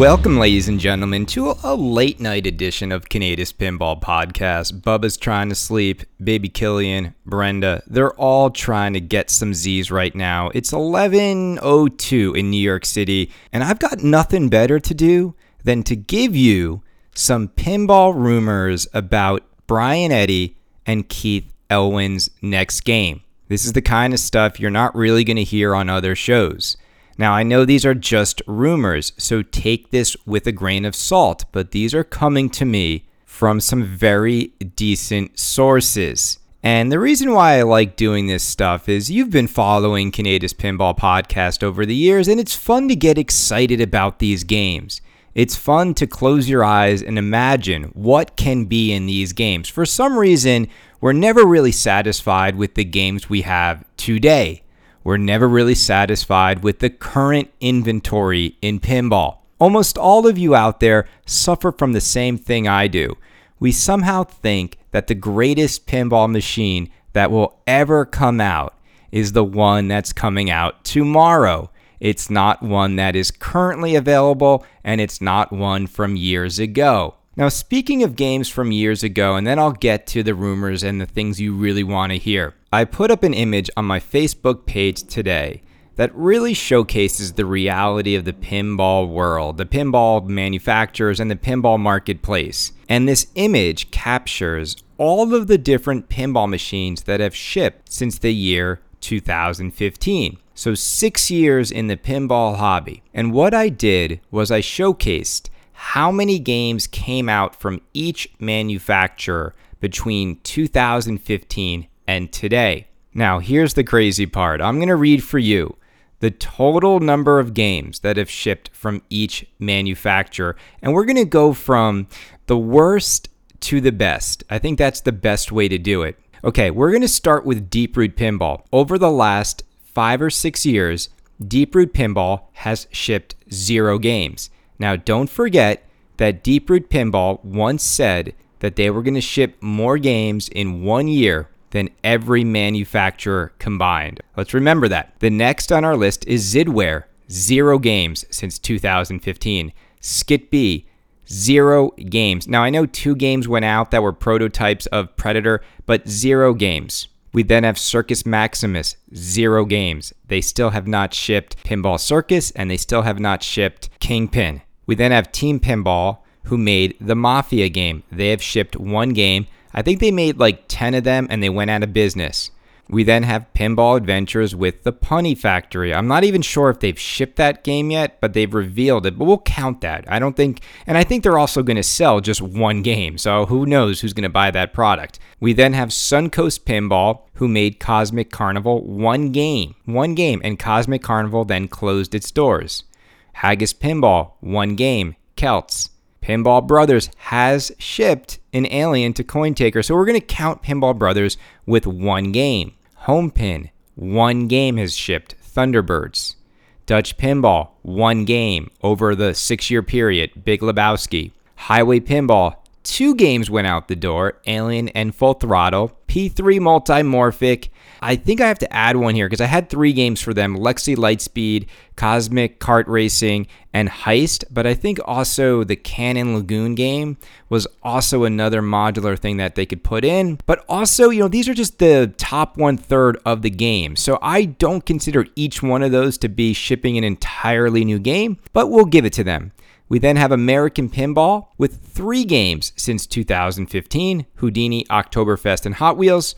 Welcome, ladies and gentlemen, to a late night edition of Canada's Pinball Podcast. Bubba's trying to sleep, baby Killian, Brenda, they're all trying to get some Z's right now. It's 11:02 in New York City, and I've got nothing better to do than to give you some pinball rumors about Brian Eddy and Keith Elwin's next game. This is the kind of stuff you're not really going to hear on other shows. Now, I know these are just rumors, so take this with a grain of salt, but these are coming to me from some very decent sources. And the reason why I like doing this stuff is you've been following Canada's Pinball Podcast over the years, and it's fun to get excited about these games. It's fun to close your eyes and imagine what can be in these games. For some reason, we're never really satisfied with the games we have today we're never really satisfied with the current inventory in pinball. Almost all of you out there suffer from the same thing I do. We somehow think that the greatest pinball machine that will ever come out is the one that's coming out tomorrow. It's not one that is currently available, and it's not one from years ago. Now, speaking of games from years ago, and then I'll get to the rumors and the things you really want to hear. I put up an image on my Facebook page today that really showcases the reality of the pinball world, the pinball manufacturers, and the pinball marketplace. And this image captures all of the different pinball machines that have shipped since the year 2015. So, six years in the pinball hobby. And what I did was I showcased how many games came out from each manufacturer between 2015 and today. Now, here's the crazy part. I'm going to read for you the total number of games that have shipped from each manufacturer. And we're going to go from the worst to the best. I think that's the best way to do it. Okay, we're going to start with Deep Root Pinball. Over the last five or six years, Deep Root Pinball has shipped zero games. Now, don't forget that Deep Root Pinball once said that they were going to ship more games in one year than every manufacturer combined. Let's remember that. The next on our list is Zidware, zero games since 2015. Skit B, zero games. Now, I know two games went out that were prototypes of Predator, but zero games. We then have Circus Maximus, zero games. They still have not shipped Pinball Circus and they still have not shipped Kingpin. We then have Team Pinball, who made the Mafia game. They have shipped one game. I think they made like 10 of them and they went out of business. We then have Pinball Adventures with the Punny Factory. I'm not even sure if they've shipped that game yet, but they've revealed it. But we'll count that. I don't think, and I think they're also going to sell just one game. So who knows who's going to buy that product. We then have Suncoast Pinball, who made Cosmic Carnival one game, one game, and Cosmic Carnival then closed its doors. Haggis Pinball, one game, Celts. Pinball Brothers has shipped an alien to Cointaker, so we're going to count Pinball Brothers with one game. Homepin, one game has shipped, Thunderbirds. Dutch Pinball, one game over the six year period, Big Lebowski. Highway Pinball, two games went out the door, Alien and Full Throttle. P3 Multimorphic, I think I have to add one here because I had three games for them Lexi Lightspeed, Cosmic Kart Racing, and Heist. But I think also the Cannon Lagoon game was also another modular thing that they could put in. But also, you know, these are just the top one third of the game. So I don't consider each one of those to be shipping an entirely new game, but we'll give it to them. We then have American Pinball with three games since 2015 Houdini, Oktoberfest, and Hot Wheels.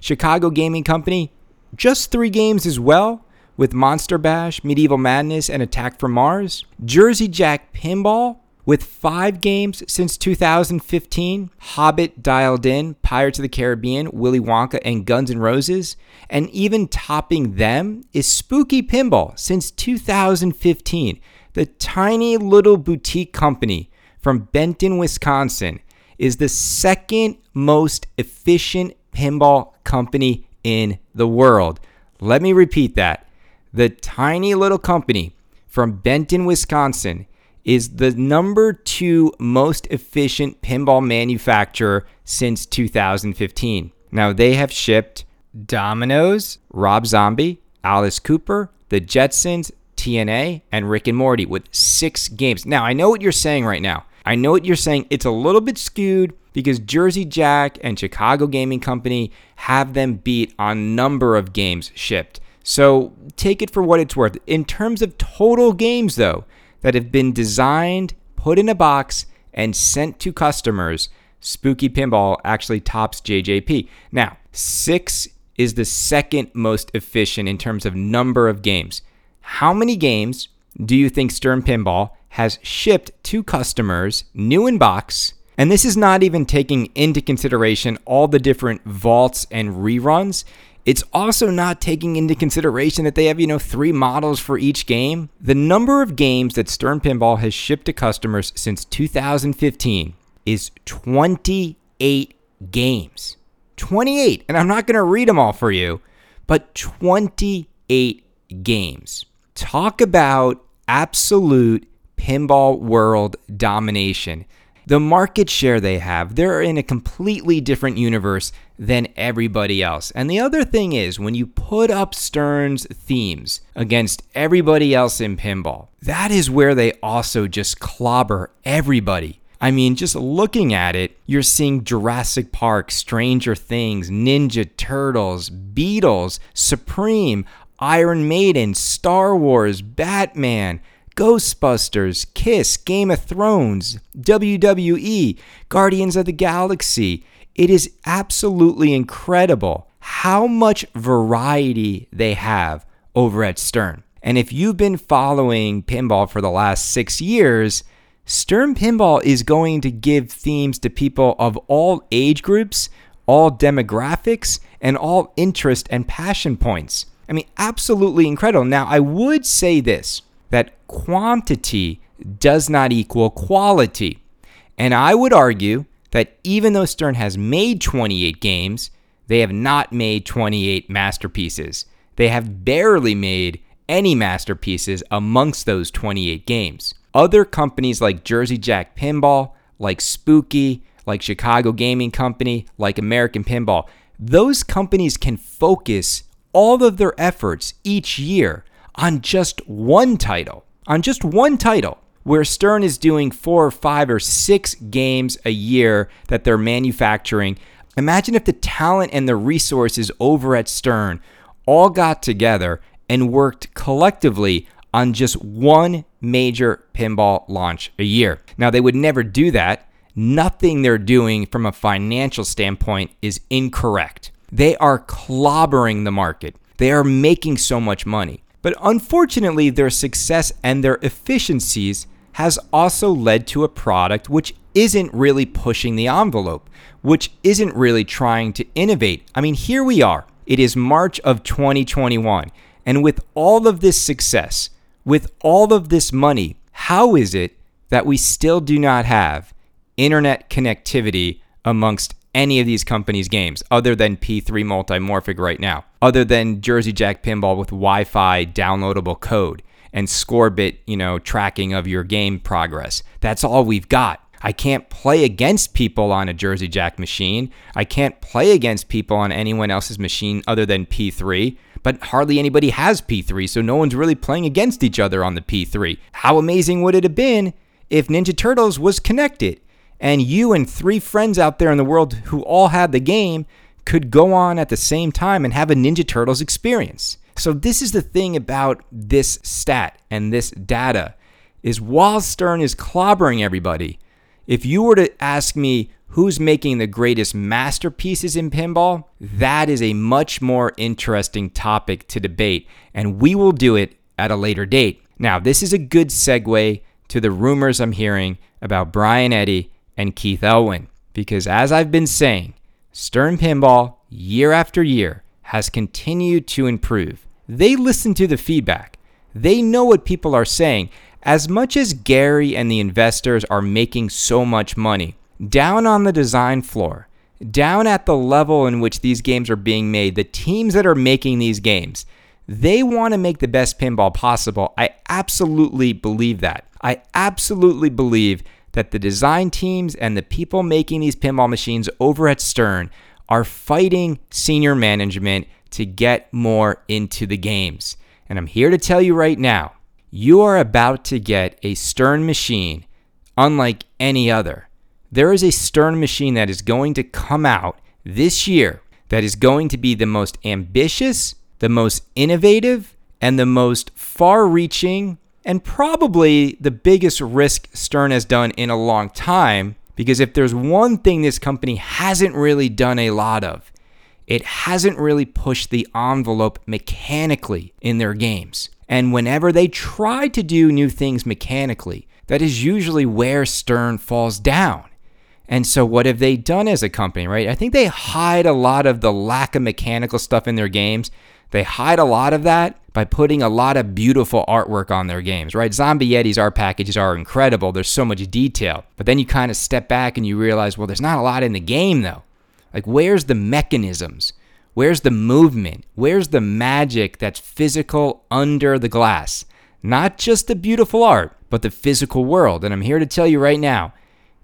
Chicago Gaming Company, just three games as well, with Monster Bash, Medieval Madness, and Attack from Mars. Jersey Jack Pinball, with five games since 2015 Hobbit Dialed In, Pirates of the Caribbean, Willy Wonka, and Guns N' Roses. And even topping them is Spooky Pinball since 2015. The tiny little boutique company from Benton, Wisconsin, is the second most efficient pinball company in the world. Let me repeat that. The tiny little company from Benton, Wisconsin is the number two most efficient pinball manufacturer since 2015. Now, they have shipped Domino's, Rob Zombie, Alice Cooper, The Jetsons, TNA and Rick and Morty with six games. Now, I know what you're saying right now. I know what you're saying. It's a little bit skewed because Jersey Jack and Chicago Gaming Company have them beat on number of games shipped. So take it for what it's worth. In terms of total games, though, that have been designed, put in a box, and sent to customers, Spooky Pinball actually tops JJP. Now, six is the second most efficient in terms of number of games. How many games do you think Stern Pinball has shipped to customers, new in box? And this is not even taking into consideration all the different vaults and reruns. It's also not taking into consideration that they have, you know, three models for each game. The number of games that Stern Pinball has shipped to customers since 2015 is 28 games. 28. And I'm not going to read them all for you, but 28 games. Talk about absolute pinball world domination. The market share they have, they're in a completely different universe than everybody else. And the other thing is, when you put up Stern's themes against everybody else in pinball, that is where they also just clobber everybody. I mean, just looking at it, you're seeing Jurassic Park, Stranger Things, Ninja Turtles, Beatles, Supreme, Iron Maiden, Star Wars, Batman, Ghostbusters, Kiss, Game of Thrones, WWE, Guardians of the Galaxy. It is absolutely incredible how much variety they have over at Stern. And if you've been following pinball for the last six years, Stern Pinball is going to give themes to people of all age groups, all demographics, and all interest and passion points. I mean, absolutely incredible. Now, I would say this that quantity does not equal quality. And I would argue that even though Stern has made 28 games, they have not made 28 masterpieces. They have barely made any masterpieces amongst those 28 games. Other companies like Jersey Jack Pinball, like Spooky, like Chicago Gaming Company, like American Pinball, those companies can focus all of their efforts each year on just one title, on just one title, where Stern is doing four or five or six games a year that they're manufacturing. Imagine if the talent and the resources over at Stern all got together and worked collectively on just one major pinball launch a year. Now, they would never do that. Nothing they're doing from a financial standpoint is incorrect. They are clobbering the market, they are making so much money. But unfortunately, their success and their efficiencies has also led to a product which isn't really pushing the envelope, which isn't really trying to innovate. I mean, here we are. It is March of 2021. And with all of this success, with all of this money, how is it that we still do not have internet connectivity amongst any of these companies' games other than P3 Multimorphic right now, other than Jersey Jack Pinball with Wi Fi downloadable code and Scorebit, you know, tracking of your game progress? That's all we've got. I can't play against people on a Jersey Jack machine. I can't play against people on anyone else's machine other than P3 but hardly anybody has P3, so no one's really playing against each other on the P3. How amazing would it have been if Ninja Turtles was connected and you and three friends out there in the world who all had the game could go on at the same time and have a Ninja Turtles experience? So this is the thing about this stat and this data is while Stern is clobbering everybody, if you were to ask me who's making the greatest masterpieces in pinball, that is a much more interesting topic to debate, and we will do it at a later date. Now, this is a good segue to the rumors I'm hearing about Brian Eddy and Keith Elwin, because as I've been saying, Stern Pinball, year after year, has continued to improve. They listen to the feedback. They know what people are saying. As much as Gary and the investors are making so much money, down on the design floor, down at the level in which these games are being made, the teams that are making these games, they want to make the best pinball possible. I absolutely believe that. I absolutely believe that the design teams and the people making these pinball machines over at Stern are fighting senior management to get more into the games. And I'm here to tell you right now You are about to get a Stern machine unlike any other. There is a Stern machine that is going to come out this year that is going to be the most ambitious, the most innovative, and the most far reaching, and probably the biggest risk Stern has done in a long time. Because if there's one thing this company hasn't really done a lot of, it hasn't really pushed the envelope mechanically in their games. And whenever they try to do new things mechanically, that is usually where Stern falls down. And so, what have they done as a company, right? I think they hide a lot of the lack of mechanical stuff in their games. They hide a lot of that by putting a lot of beautiful artwork on their games, right? Zombie Yeti's art packages are incredible. There's so much detail. But then you kind of step back and you realize, well, there's not a lot in the game, though. Like, where's the mechanisms? Where's the movement? Where's the magic that's physical under the glass? Not just the beautiful art, but the physical world. And I'm here to tell you right now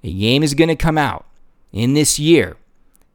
a game is going to come out in this year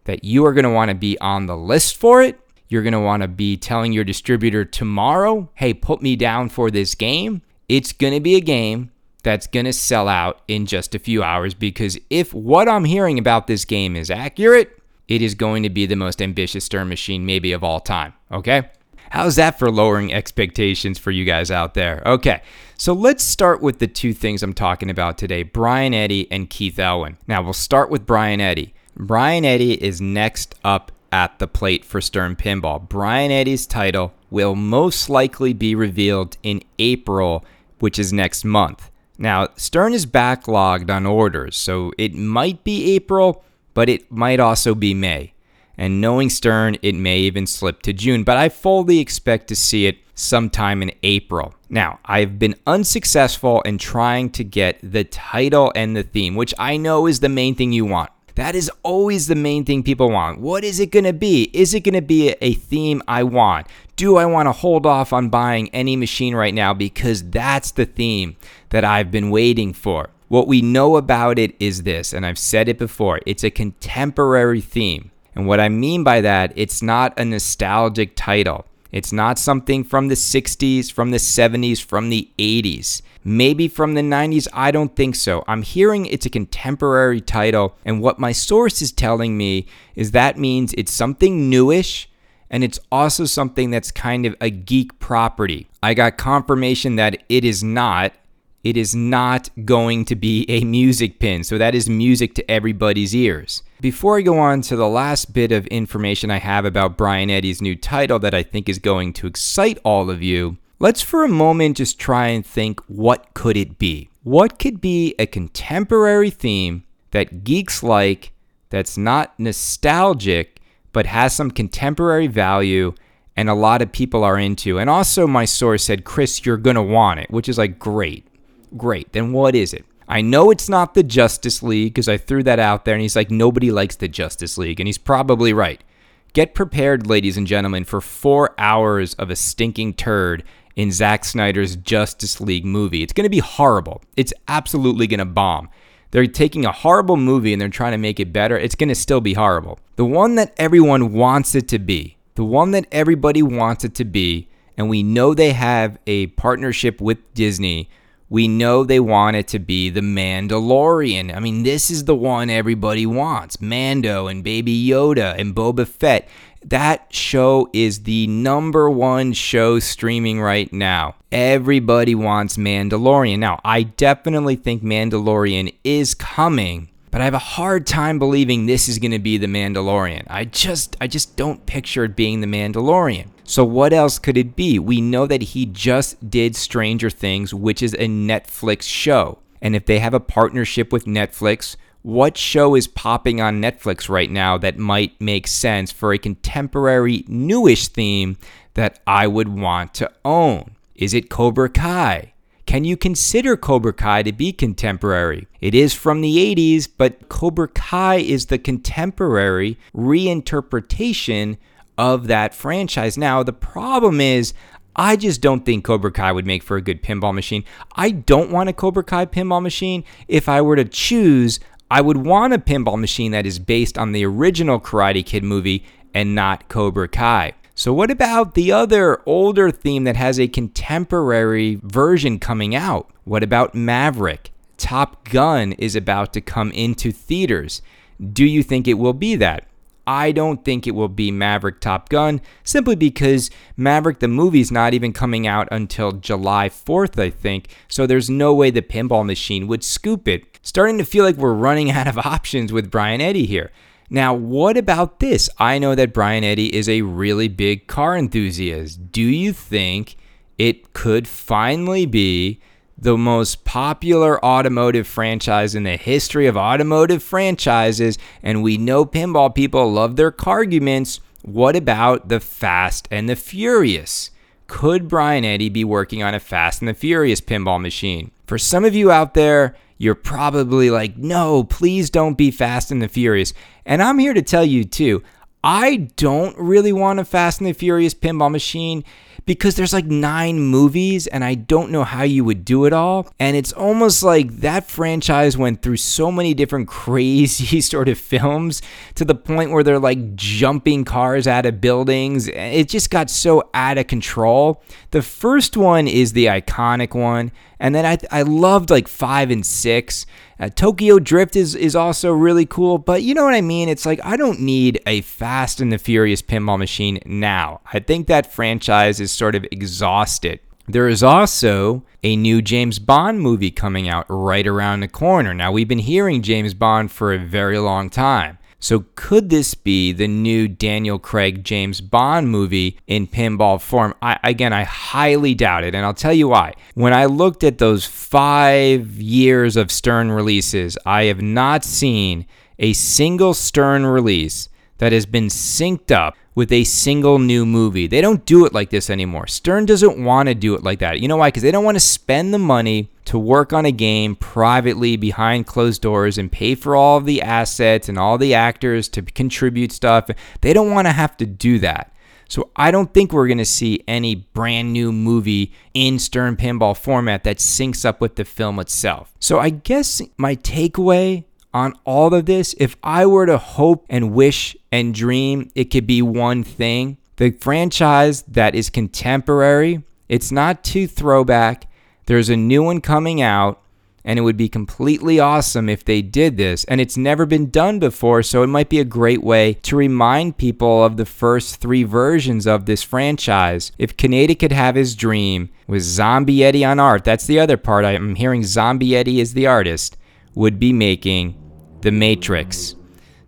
that you are going to want to be on the list for it. You're going to want to be telling your distributor tomorrow, hey, put me down for this game. It's going to be a game that's going to sell out in just a few hours because if what I'm hearing about this game is accurate, it is going to be the most ambitious Stern machine maybe of all time. Okay? How's that for lowering expectations for you guys out there? Okay, so let's start with the two things I'm talking about today Brian Eddy and Keith Elwin. Now, we'll start with Brian Eddy. Brian Eddy is next up at the plate for Stern Pinball. Brian Eddy's title will most likely be revealed in April, which is next month. Now, Stern is backlogged on orders, so it might be April, but it might also be May. And knowing Stern, it may even slip to June, but I fully expect to see it sometime in April. Now, I've been unsuccessful in trying to get the title and the theme, which I know is the main thing you want. That is always the main thing people want. What is it going to be? Is it going to be a theme I want? Do I want to hold off on buying any machine right now because that's the theme that I've been waiting for? What we know about it is this, and I've said it before it's a contemporary theme. And what I mean by that, it's not a nostalgic title. It's not something from the 60s, from the 70s, from the 80s. Maybe from the 90s, I don't think so. I'm hearing it's a contemporary title, and what my source is telling me is that means it's something newish and it's also something that's kind of a geek property. I got confirmation that it is not, it is not going to be a music pin. So that is music to everybody's ears. Before I go on to the last bit of information I have about Brian Eddy's new title that I think is going to excite all of you, let's for a moment just try and think what could it be? What could be a contemporary theme that geeks like that's not nostalgic but has some contemporary value and a lot of people are into? And also my source said, "Chris, you're going to want it," which is like great. Great. Then what is it? I know it's not the Justice League because I threw that out there and he's like, nobody likes the Justice League. And he's probably right. Get prepared, ladies and gentlemen, for four hours of a stinking turd in Zack Snyder's Justice League movie. It's going to be horrible. It's absolutely going to bomb. They're taking a horrible movie and they're trying to make it better. It's going to still be horrible. The one that everyone wants it to be, the one that everybody wants it to be, and we know they have a partnership with Disney we know they want it to be the Mandalorian. I mean, this is the one everybody wants Mando and Baby Yoda and Boba Fett. That show is the number one show streaming right now. Everybody wants Mandalorian. Now, I definitely think Mandalorian is coming, but I have a hard time believing this is going to be the Mandalorian. I just I just don't picture it being the Mandalorian. So, what else could it be? We know that he just did Stranger Things, which is a Netflix show. And if they have a partnership with Netflix, what show is popping on Netflix right now that might make sense for a contemporary, newish theme that I would want to own? Is it Cobra Kai? Can you consider Cobra Kai to be contemporary? It is from the 80s, but Cobra Kai is the contemporary reinterpretation of that franchise. Now, the problem is, I just don't think Cobra Kai would make for a good pinball machine. I don't want a Cobra Kai pinball machine. If I were to choose, I would want a pinball machine that is based on the original Karate Kid movie and not Cobra Kai. So, what about the other older theme that has a contemporary version coming out? What about Maverick? Top Gun is about to come into theaters. Do you think it will be that? I don't think it will be Maverick Top Gun simply because Maverick the movie is not even coming out until July 4th, I think. So there's no way the pinball machine would scoop it. Starting to feel like we're running out of options with Brian Eddy here. Now, what about this? I know that Brian Eddy is a really big car enthusiast. Do you think it could finally be the most popular automotive franchise in the history of automotive franchises? And we know pinball people love their arguments. What about the Fast and the Furious? Could Brian Eddy be working on a Fast and the Furious pinball machine? For some of you out there, you're probably like, no, please don't be Fast and the Furious. And I'm here to tell you too, I don't really want a Fast and the Furious pinball machine because there's like nine movies and I don't know how you would do it all. And it's almost like that franchise went through so many different crazy sort of films to the point where they're like jumping cars out of buildings. It just got so out of control. The first one is the iconic one. And then I, I loved like five and six. Uh, Tokyo Drift is, is also really cool, but you know what I mean? It's like I don't need a Fast and the Furious pinball machine now. I think that franchise is sort of exhausted. There is also a new James Bond movie coming out right around the corner. Now, we've been hearing James Bond for a very long time. So, could this be the new Daniel Craig James Bond movie in pinball form? I, again, I highly doubt it, and I'll tell you why. When I looked at those five years of Stern releases, I have not seen a single Stern release that has been synced up with a single new movie. They don't do it like this anymore. Stern doesn't want to do it like that. You know why? Because they don't want to spend the money to work on a game privately behind closed doors and pay for all the assets and all the actors to contribute stuff. They don't want to have to do that. So I don't think we're going to see any brand new movie in Stern Pinball format that syncs up with the film itself. So I guess my takeaway on all of this, if I were to hope and wish and dream it could be one thing, the franchise that is contemporary, it's not too throwback. There's a new one coming out, and it would be completely awesome if they did this. And it's never been done before, so it might be a great way to remind people of the first three versions of this franchise. If Kaneda could have his dream with Zombie Yeti on art, that's the other part. I'm hearing Zombie Yeti is the artist, would be making the Matrix.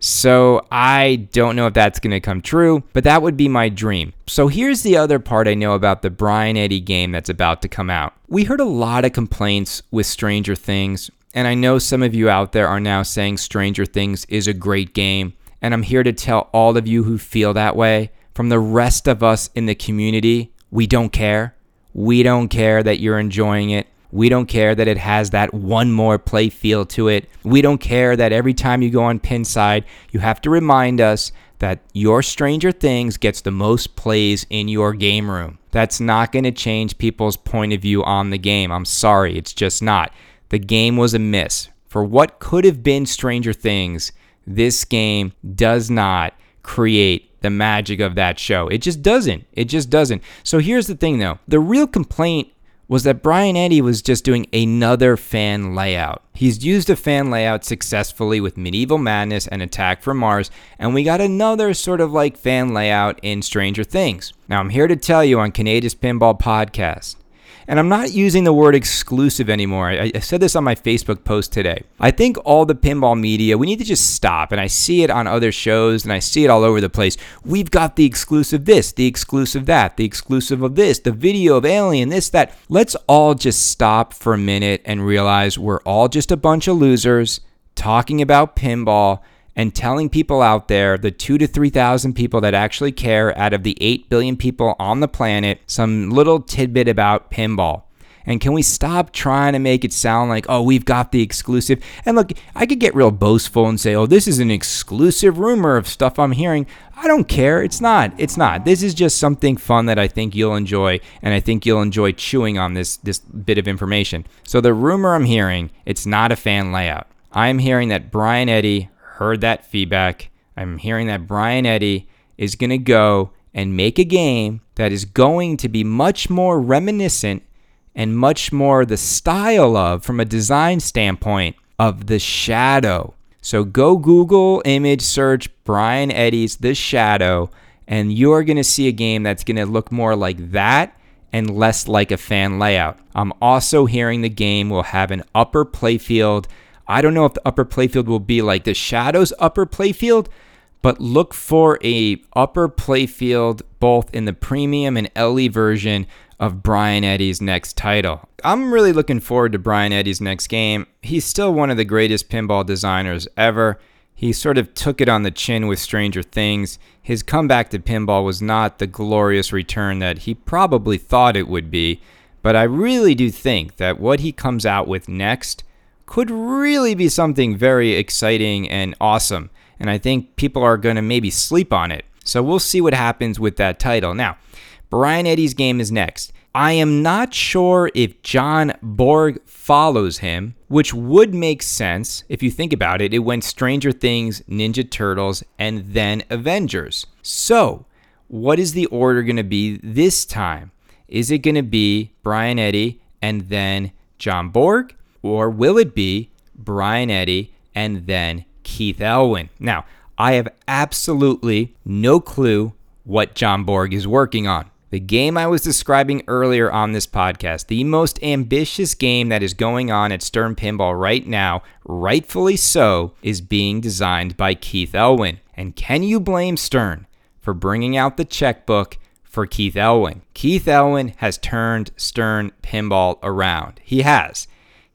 So I don't know if that's going to come true, but that would be my dream. So here's the other part I know about the Brian Eddy game that's about to come out. We heard a lot of complaints with Stranger Things, and I know some of you out there are now saying Stranger Things is a great game, and I'm here to tell all of you who feel that way from the rest of us in the community, we don't care. We don't care that you're enjoying it. We don't care that it has that one more play feel to it. We don't care that every time you go on Pinside, you have to remind us that your Stranger Things gets the most plays in your game room. That's not going to change people's point of view on the game. I'm sorry, it's just not. The game was a miss. For what could have been Stranger Things, this game does not create the magic of that show. It just doesn't. It just doesn't. So here's the thing though. The real complaint was that Brian Eddy was just doing another fan layout. He's used a fan layout successfully with Medieval Madness and Attack from Mars, and we got another sort of like fan layout in Stranger Things. Now, I'm here to tell you on Canada's Pinball Podcast and I'm not using the word exclusive anymore. I, I, said this on my Facebook post today. I think all the pinball media, we need to just stop. And I see it on other shows and I see it all over the place. We've got the exclusive this, the exclusive that, the exclusive of this, the video of Alien, this, that. Let's all just stop for a minute and realize we're all just a bunch of losers talking about pinball and telling people out there, the two to 3,000 people that actually care out of the 8 billion people on the planet, some little tidbit about pinball. And can we stop trying to make it sound like, oh, we've got the exclusive? And look, I could get real boastful and say, oh, this is an exclusive rumor of stuff I'm hearing. I don't care. It's not. It's not. This is just something fun that I think you'll enjoy, and I think you'll enjoy chewing on this this bit of information. So the rumor I'm hearing, it's not a fan layout. I'm hearing that Brian Eddy heard that feedback. I'm hearing that Brian Eddy is going to go and make a game that is going to be much more reminiscent and much more the style of, from a design standpoint, of The Shadow. So go Google image search Brian Eddy's The Shadow, and you're going to see a game that's going to look more like that and less like a fan layout. I'm also hearing the game will have an upper playfield. I don't know if the upper playfield will be like the Shadow's upper playfield, but look for a upper playfield both in the premium and LE version of Brian Eddy's next title. I'm really looking forward to Brian Eddy's next game. He's still one of the greatest pinball designers ever. He sort of took it on the chin with Stranger Things. His comeback to pinball was not the glorious return that he probably thought it would be, but I really do think that what he comes out with next could really be something very exciting and awesome. And I think people are going to maybe sleep on it. So we'll see what happens with that title. Now, Brian Eddy's game is next. I am not sure if John Borg follows him, which would make sense if you think about it. It went Stranger Things, Ninja Turtles, and then Avengers. So, what is the order going to be this time? Is it going to be Brian Eddy and then John Borg? Or will it be Brian Eddy and then Keith Elwin? Now, I have absolutely no clue what John Borg is working on. The game I was describing earlier on this podcast, the most ambitious game that is going on at Stern Pinball right now, rightfully so, is being designed by Keith Elwin. And can you blame Stern for bringing out the checkbook for Keith Elwin? Keith Elwin has turned Stern Pinball around. He has.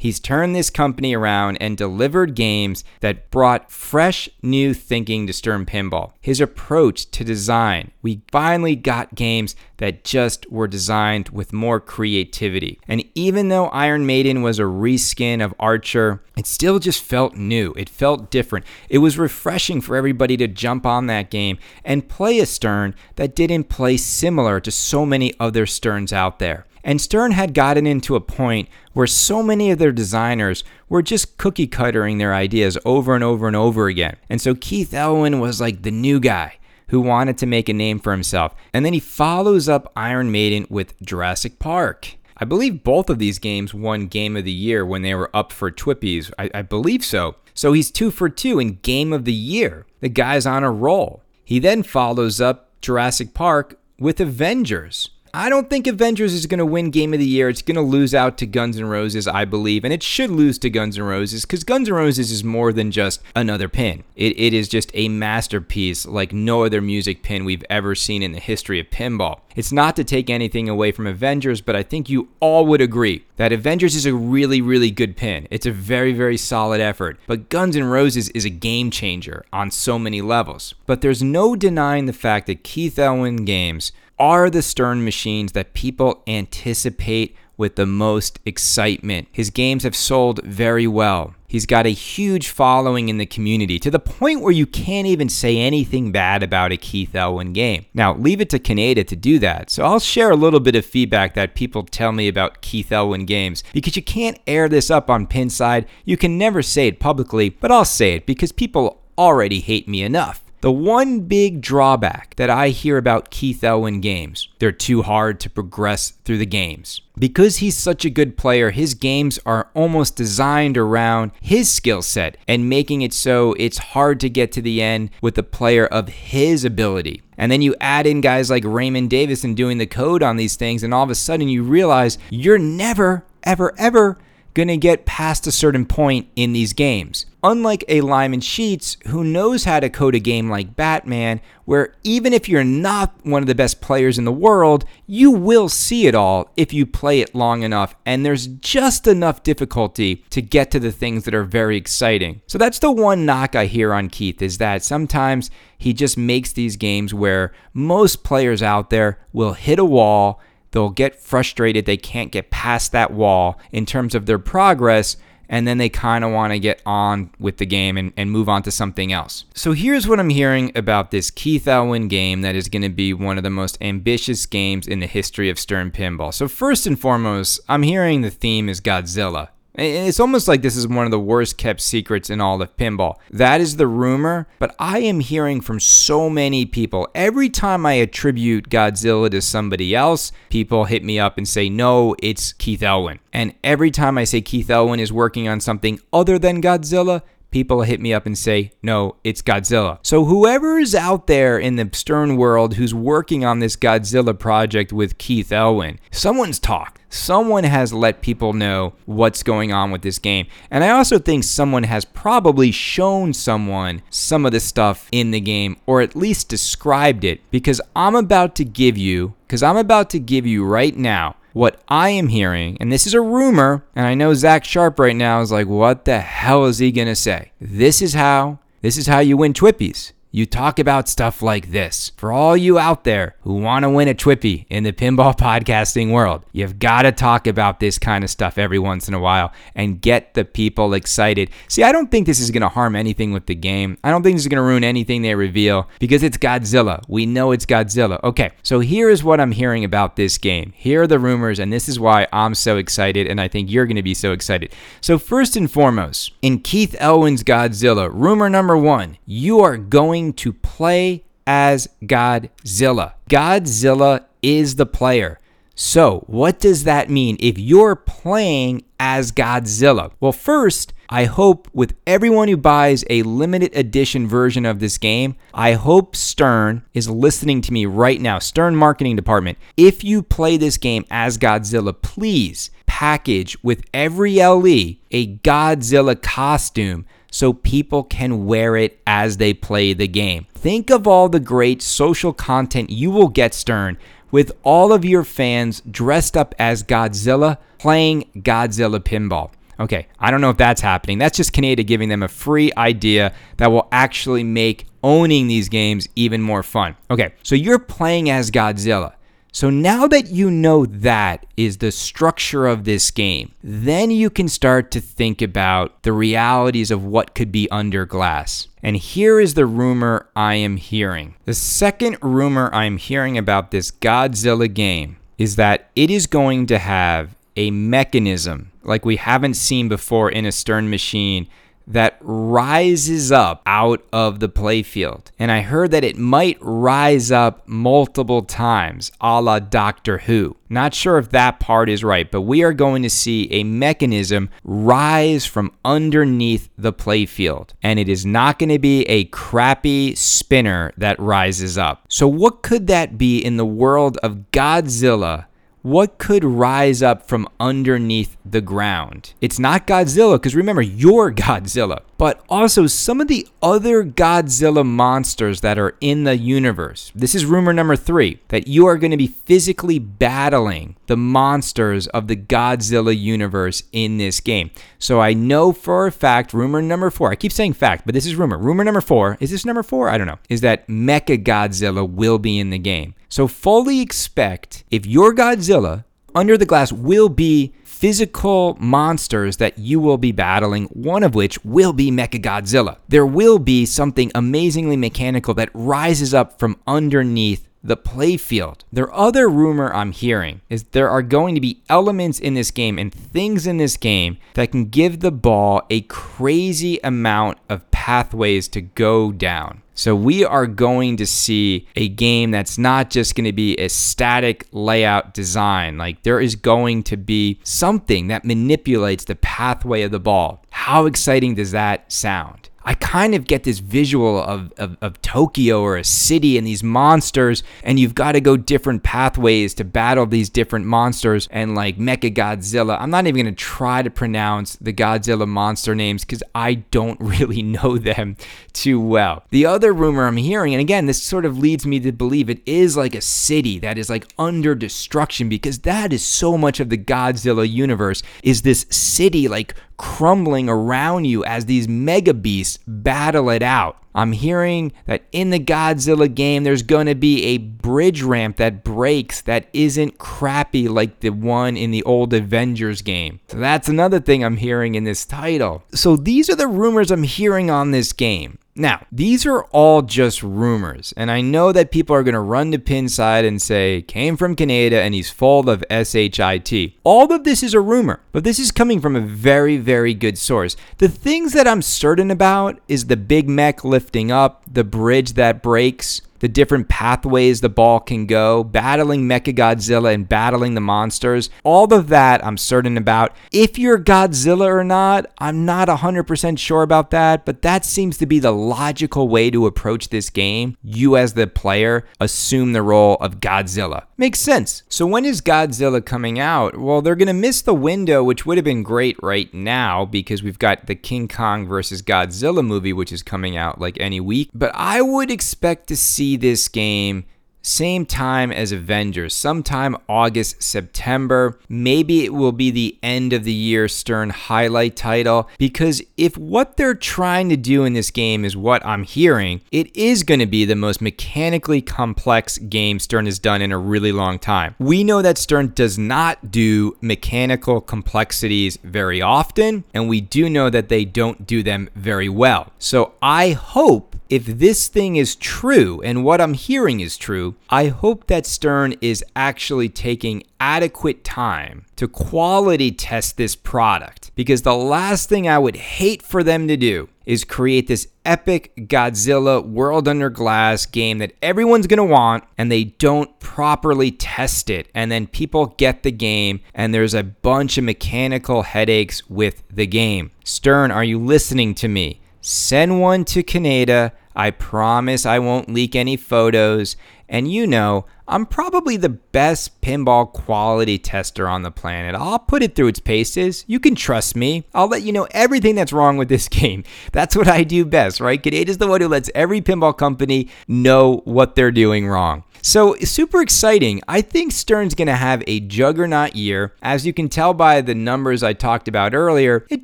He's turned this company around and delivered games that brought fresh new thinking to Stern Pinball. His approach to design, we finally got games that just were designed with more creativity. And even though Iron Maiden was a reskin of Archer, it still just felt new. It felt different. It was refreshing for everybody to jump on that game and play a Stern that didn't play similar to so many other Sterns out there. And Stern had gotten into a point where so many of their designers were just cookie cuttering their ideas over and over and over again. And so Keith Elwin was like the new guy who wanted to make a name for himself. And then he follows up Iron Maiden with Jurassic Park. I believe both of these games won Game of the Year when they were up for Twippies. I, I believe so. So he's two for two in Game of the Year. The guy's on a roll. He then follows up Jurassic Park with Avengers. I don't think Avengers is going to win Game of the Year. It's going to lose out to Guns N' Roses, I believe, and it should lose to Guns N' Roses because Guns N' Roses is more than just another pin. It, it is just a masterpiece like no other music pin we've ever seen in the history of pinball. It's not to take anything away from Avengers, but I think you all would agree that Avengers is a really, really good pin. It's a very, very solid effort. But Guns N' Roses is a game changer on so many levels. But there's no denying the fact that Keith Elwin games are the Stern machines that people anticipate with the most excitement. His games have sold very well. He's got a huge following in the community to the point where you can't even say anything bad about a Keith Elwin game. Now, leave it to Kaneda to do that. So I'll share a little bit of feedback that people tell me about Keith Elwin games because you can't air this up on Pinside. You can never say it publicly, but I'll say it because people already hate me enough. The one big drawback that I hear about Keith Elwin games, they're too hard to progress through the games. Because he's such a good player, his games are almost designed around his skill set and making it so it's hard to get to the end with a player of his ability. And then you add in guys like Raymond Davis and doing the code on these things, and all of a sudden you realize you're never, ever, ever going to get past a certain point in these games. Unlike a Lyman Sheets who knows how to code a game like Batman, where even if you're not one of the best players in the world, you will see it all if you play it long enough, and there's just enough difficulty to get to the things that are very exciting. So that's the one knock I hear on Keith is that sometimes he just makes these games where most players out there will hit a wall they'll get frustrated they can't get past that wall in terms of their progress and then they kind of want to get on with the game and, and move on to something else. So here's what I'm hearing about this Keith Elwin game that is going to be one of the most ambitious games in the history of Stern Pinball. So first and foremost, I'm hearing the theme is Godzilla. It's almost like this is one of the worst kept secrets in all of pinball. That is the rumor, but I am hearing from so many people. Every time I attribute Godzilla to somebody else, people hit me up and say, no, it's Keith Elwin. And every time I say Keith Elwin is working on something other than Godzilla, people hit me up and say, no, it's Godzilla. So whoever is out there in the Stern world who's working on this Godzilla project with Keith Elwin, someone's talked. Someone has let people know what's going on with this game. And I also think someone has probably shown someone some of the stuff in the game, or at least described it, because I'm about to give you, because I'm about to give you right now what I am hearing, and this is a rumor, and I know Zach Sharp right now is like, what the hell is he gonna say? This is how, this is how you win Twippies you talk about stuff like this. For all you out there who want to win a Twippy in the pinball podcasting world, you've got to talk about this kind of stuff every once in a while and get the people excited. See, I don't think this is going to harm anything with the game. I don't think this is going to ruin anything they reveal because it's Godzilla. We know it's Godzilla. Okay, so here is what I'm hearing about this game. Here are the rumors, and this is why I'm so excited, and I think you're going to be so excited. So, first and foremost, in Keith Elwin's Godzilla, rumor number one, you are going going to play as Godzilla. Godzilla is the player. So, what does that mean if you're playing as Godzilla? Well, first, I hope with everyone who buys a limited edition version of this game, I hope Stern is listening to me right now. Stern Marketing Department. If you play this game as Godzilla, please package with every LE a Godzilla costume so people can wear it as they play the game. Think of all the great social content you will get, Stern, with all of your fans dressed up as Godzilla playing Godzilla Pinball. Okay, I don't know if that's happening. That's just Kaneda giving them a free idea that will actually make owning these games even more fun. Okay, so you're playing as Godzilla. So now that you know that is the structure of this game, then you can start to think about the realities of what could be under glass. And here is the rumor I am hearing. The second rumor I'm hearing about this Godzilla game is that it is going to have a mechanism like we haven't seen before in a Stern machine that rises up out of the playfield. And I heard that it might rise up multiple times, a la Doctor Who. Not sure if that part is right, but we are going to see a mechanism rise from underneath the playfield. And it is not going to be a crappy spinner that rises up. So, what could that be in the world of Godzilla what could rise up from underneath the ground? It's not Godzilla, because remember, you're Godzilla, but also some of the other Godzilla monsters that are in the universe. This is rumor number three that you are going to be physically battling the monsters of the Godzilla universe in this game. So I know for a fact, rumor number four, I keep saying fact, but this is rumor. Rumor number four, is this number four? I don't know, is that Mechagodzilla will be in the game. So fully expect if your Godzilla under the glass will be physical monsters that you will be battling, one of which will be Mechagodzilla. There will be something amazingly mechanical that rises up from underneath the playfield. The other rumor I'm hearing is there are going to be elements in this game and things in this game that can give the ball a crazy amount of pathways to go down. So we are going to see a game that's not just going to be a static layout design. Like there is going to be something that manipulates the pathway of the ball. How exciting does that sound? I kind of get this visual of, of, of, Tokyo or a city and these monsters, and you've got to go different pathways to battle these different monsters and like Mechagodzilla. I'm not even going to try to pronounce the Godzilla monster names because I don't really know them too well. The other rumor I'm hearing, and again, this sort of leads me to believe it is like a city that is like under destruction because that is so much of the Godzilla universe is this city like crumbling around you as these mega beasts battle it out. I'm hearing that in the Godzilla game, there's going to be a bridge ramp that breaks that isn't crappy like the one in the old Avengers game. So that's another thing I'm hearing in this title. So these are the rumors I'm hearing on this game. Now, these are all just rumors, and I know that people are going to run to Pinside and say, came from Kaneda and he's full of SHIT. All of this is a rumor, but this is coming from a very, very good source. The things that I'm certain about is the big mech lifting up, the bridge that breaks, the different pathways the ball can go, battling Mechagodzilla and battling the monsters. All of that I'm certain about. If you're Godzilla or not, I'm not 100% sure about that, but that seems to be the logical way to approach this game. You, as the player, assume the role of Godzilla. Makes sense. So, when is Godzilla coming out? Well, they're going to miss the window, which would have been great right now because we've got the King Kong versus Godzilla movie, which is coming out like any week. But I would expect to see this game same time as Avengers, sometime August, September. Maybe it will be the end of the year Stern highlight title because if what they're trying to do in this game is what I'm hearing, it is going to be the most mechanically complex game Stern has done in a really long time. We know that Stern does not do mechanical complexities very often, and we do know that they don't do them very well. So I hope if this thing is true and what I'm hearing is true, I hope that Stern is actually taking adequate time to quality test this product because the last thing I would hate for them to do is create this epic Godzilla World Under Glass game that everyone's going to want and they don't properly test it. And then people get the game and there's a bunch of mechanical headaches with the game. Stern, are you listening to me? Send one to Canada I promise I won't leak any photos. And you know, I'm probably the best pinball quality tester on the planet. I'll put it through its paces. You can trust me. I'll let you know everything that's wrong with this game. That's what I do best, right? Kaneda is the one who lets every pinball company know what they're doing wrong. So, super exciting. I think Stern's going to have a juggernaut year. As you can tell by the numbers I talked about earlier, it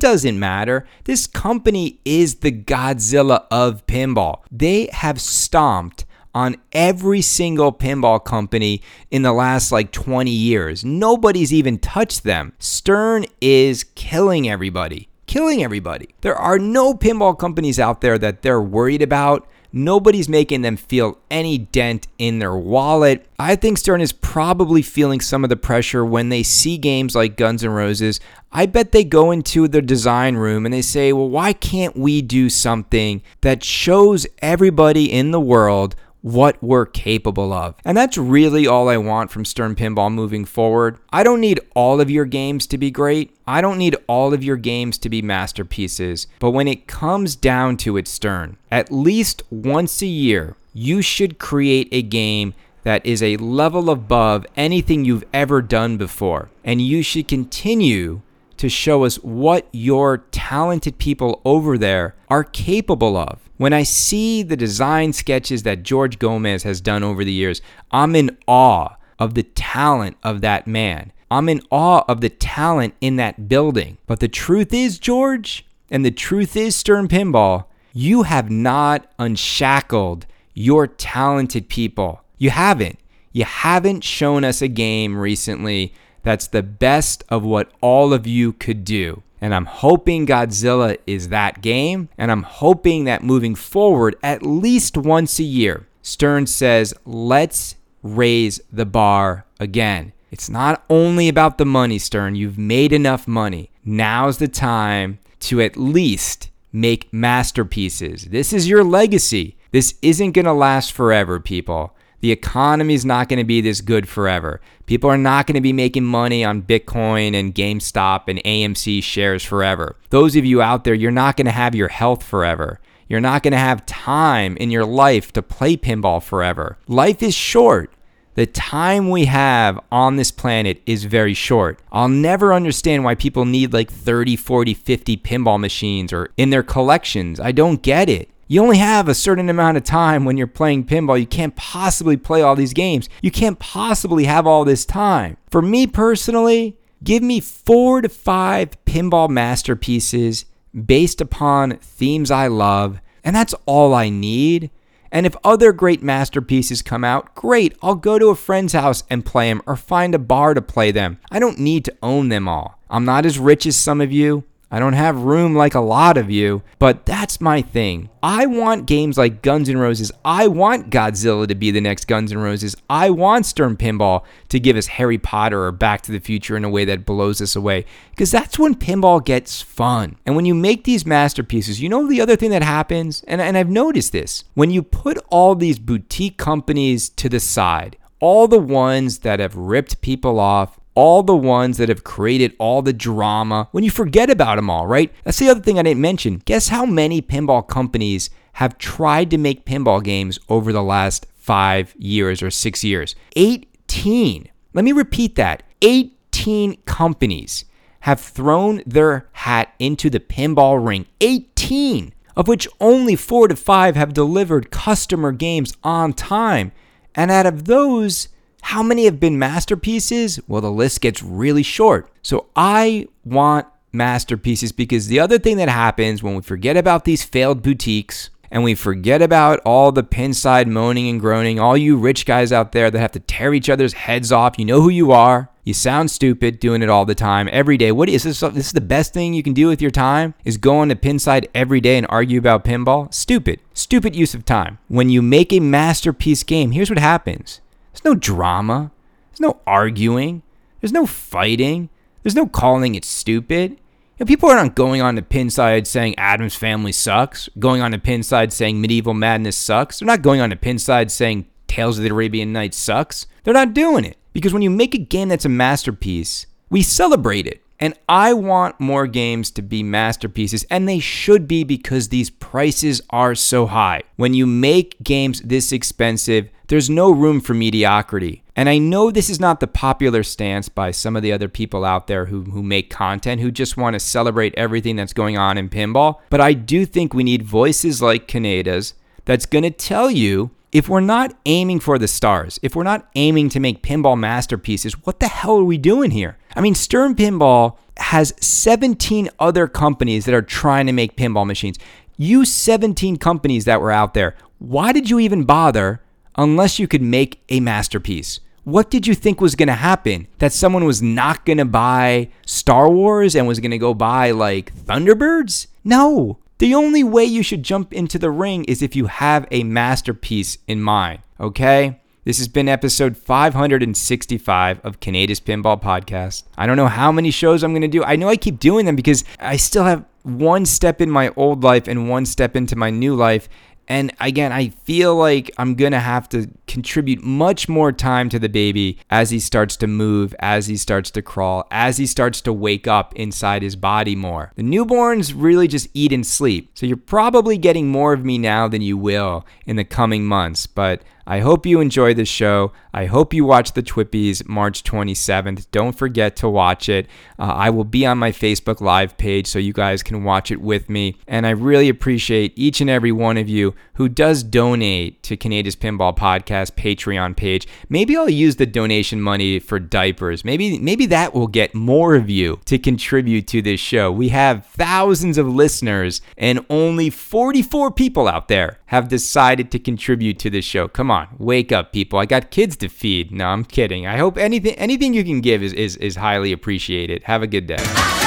doesn't matter. This company is the Godzilla of pinball. They have stomped on every single pinball company in the last like 20 years. Nobody's even touched them. Stern is killing everybody. Killing everybody. There are no pinball companies out there that they're worried about Nobody's making them feel any dent in their wallet. I think Stern is probably feeling some of the pressure when they see games like Guns N' Roses. I bet they go into the design room and they say, well, why can't we do something that shows everybody in the world what we're capable of. And that's really all I want from Stern Pinball moving forward. I don't need all of your games to be great. I don't need all of your games to be masterpieces. But when it comes down to it, Stern, at least once a year, you should create a game that is a level above anything you've ever done before. And you should continue to show us what your talented people over there are capable of. When I see the design sketches that George Gomez has done over the years, I'm in awe of the talent of that man. I'm in awe of the talent in that building. But the truth is, George, and the truth is, Stern Pinball, you have not unshackled your talented people. You haven't. You haven't shown us a game recently that's the best of what all of you could do. And I'm hoping Godzilla is that game. And I'm hoping that moving forward, at least once a year, Stern says, let's raise the bar again. It's not only about the money, Stern. You've made enough money. Now's the time to at least make masterpieces. This is your legacy. This isn't going to last forever, people. The economy is not going to be this good forever. People are not going to be making money on Bitcoin and GameStop and AMC shares forever. Those of you out there, you're not going to have your health forever. You're not going to have time in your life to play pinball forever. Life is short. The time we have on this planet is very short. I'll never understand why people need like 30, 40, 50 pinball machines or in their collections. I don't get it. You only have a certain amount of time when you're playing pinball. You can't possibly play all these games. You can't possibly have all this time. For me personally, give me four to five pinball masterpieces based upon themes I love And that's all I need. And if other great masterpieces come out, great, I'll go to a friend's house and play them or find a bar to play them. I don't need to own them all. I'm not as rich as some of you. I don't have room like a lot of you, but that's my thing. I want games like Guns N' Roses. I want Godzilla to be the next Guns N' Roses. I want Stern Pinball to give us Harry Potter or Back to the Future in a way that blows us away. Because that's when pinball gets fun. And when you make these masterpieces, you know the other thing that happens? And, and I've noticed this. When you put all these boutique companies to the side, all the ones that have ripped people off, all the ones that have created all the drama when you forget about them all, right? That's the other thing I didn't mention. Guess how many pinball companies have tried to make pinball games over the last five years or six years? 18. Let me repeat that 18 companies have thrown their hat into the pinball ring. 18, of which only four to five have delivered customer games on time. And out of those, how many have been masterpieces? Well, the list gets really short. So I want masterpieces because the other thing that happens when we forget about these failed boutiques and we forget about all the pinside moaning and groaning, all you rich guys out there that have to tear each other's heads off, you know who you are. You sound stupid doing it all the time, every day. What is this? This is the best thing you can do with your time is go on to Pinside every day and argue about pinball. Stupid, stupid use of time. When you make a masterpiece game, here's what happens there's no drama. There's no arguing. There's no fighting. There's no calling it stupid. You know, people aren't going on to Pinside saying Addams Family sucks, going on to Pinside saying Medieval Madness sucks. They're not going on to Pinside saying Tales of the Arabian Nights sucks. They're not doing it. Because when you make a game that's a masterpiece, we celebrate it. And I want more games to be masterpieces, and they should be because these prices are so high. When you make games this expensive, there's no room for mediocrity. And I know this is not the popular stance by some of the other people out there who, who make content, who just want to celebrate everything that's going on in pinball, but I do think we need voices like Kaneda's that's going to tell you if we're not aiming for the stars, if we're not aiming to make pinball masterpieces, what the hell are we doing here? I mean, Stern Pinball has 17 other companies that are trying to make pinball machines. You 17 companies that were out there, why did you even bother unless you could make a masterpiece? What did you think was going to happen? That someone was not going to buy Star Wars and was going to go buy like Thunderbirds? No. The only way you should jump into the ring is if you have a masterpiece in mind, okay? This has been episode 565 of Kaneda's Pinball Podcast. I don't know how many shows I'm going to do. I know I keep doing them because I still have one step in my old life and one step into my new life. And again, I feel like I'm going to have to contribute much more time to the baby as he starts to move, as he starts to crawl, as he starts to wake up inside his body more. The newborns really just eat and sleep. So you're probably getting more of me now than you will in the coming months. But I hope you enjoy the show. I hope you watch the TWIPYs March 27th. Don't forget to watch it. Uh, I will be on my Facebook Live page so you guys can watch it with me. And I really appreciate each and every one of you who does donate to Kaneda's Pinball Podcast Patreon page. Maybe I'll use the donation money for diapers. Maybe maybe that will get more of you to contribute to this show. We have thousands of listeners and only 44 people out there have decided to contribute to this show. Come on, wake up, people. I got kids to feed. No, I'm kidding. I hope anything anything you can give is is, is highly appreciated. Have a good day.